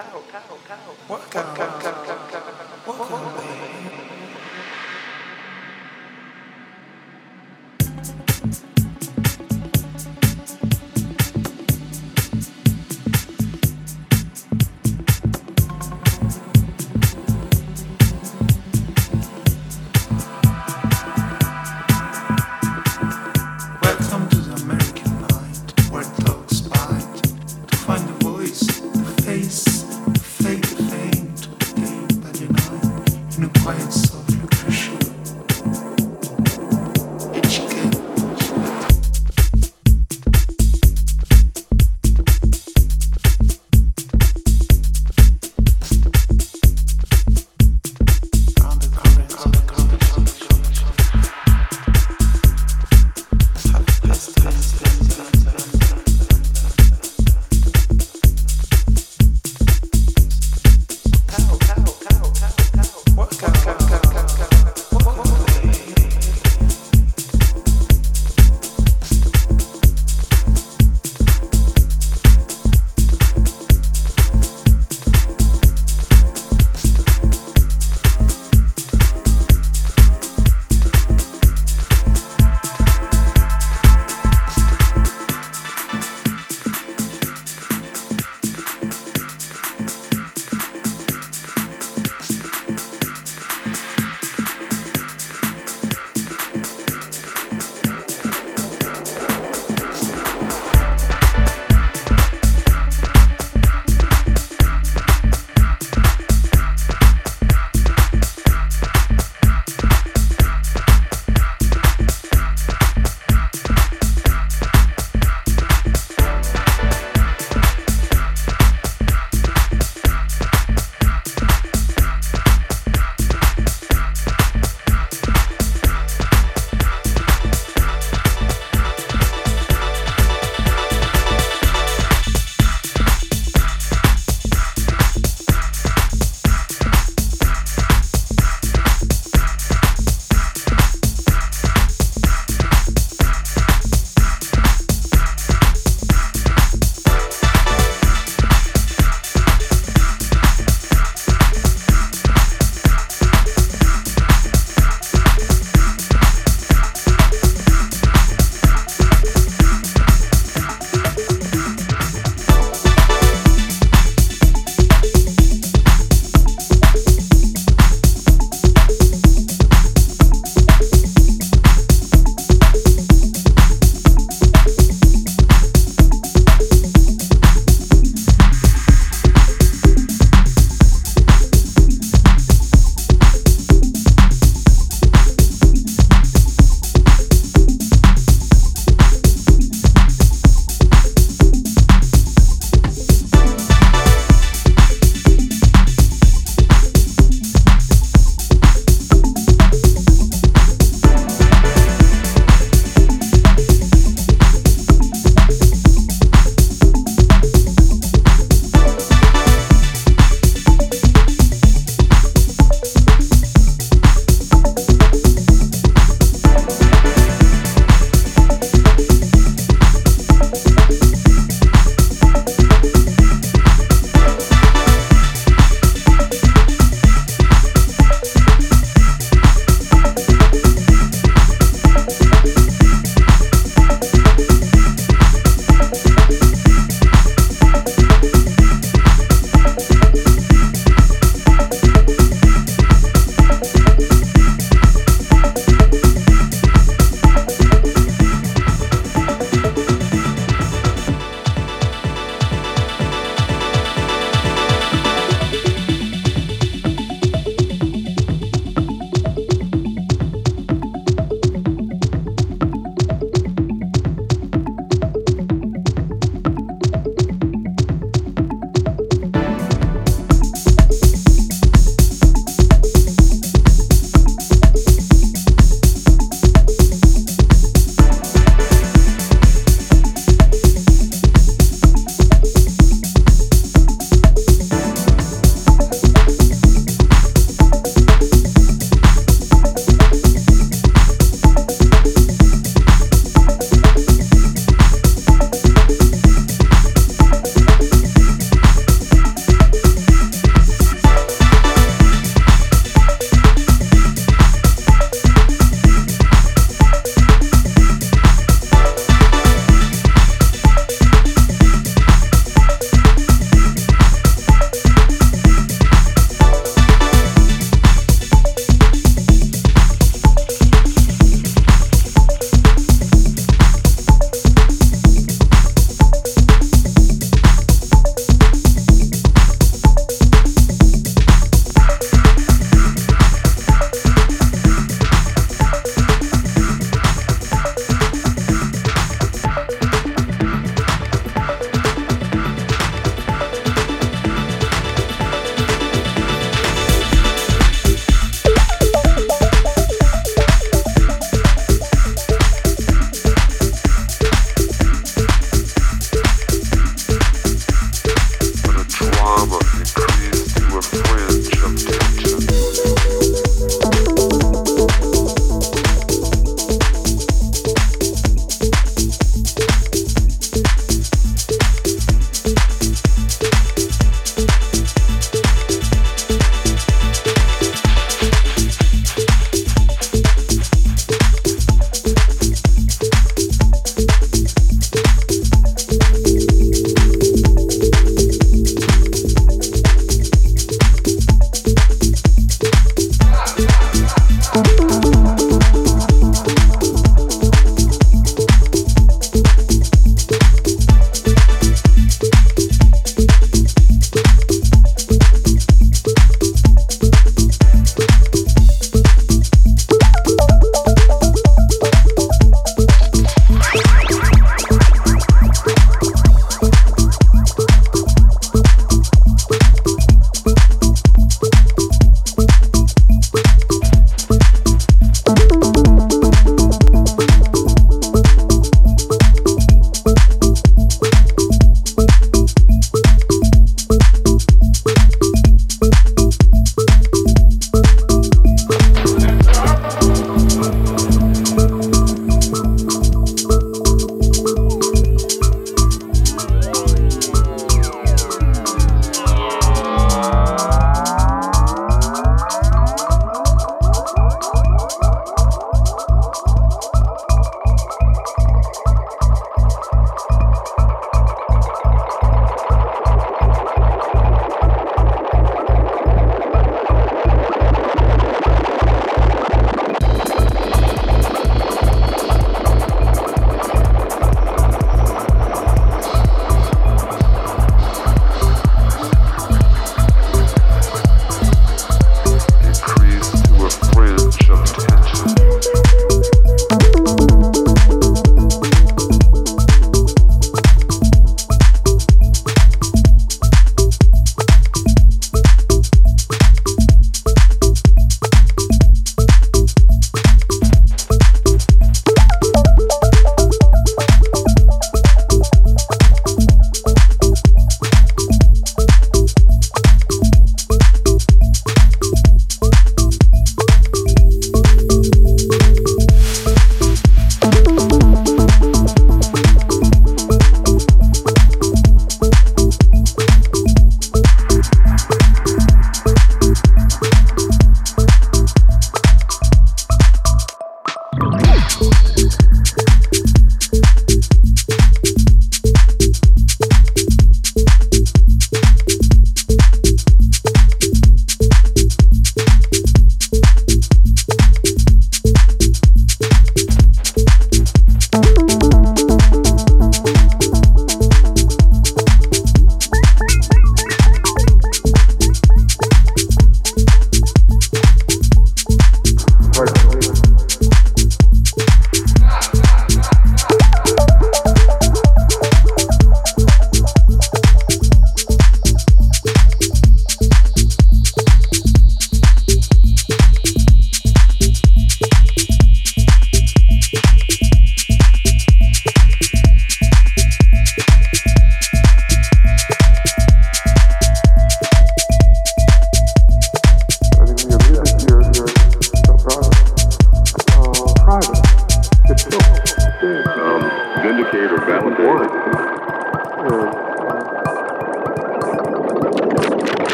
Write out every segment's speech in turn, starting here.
In a cow? soul.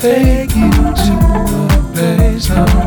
Take you to a place no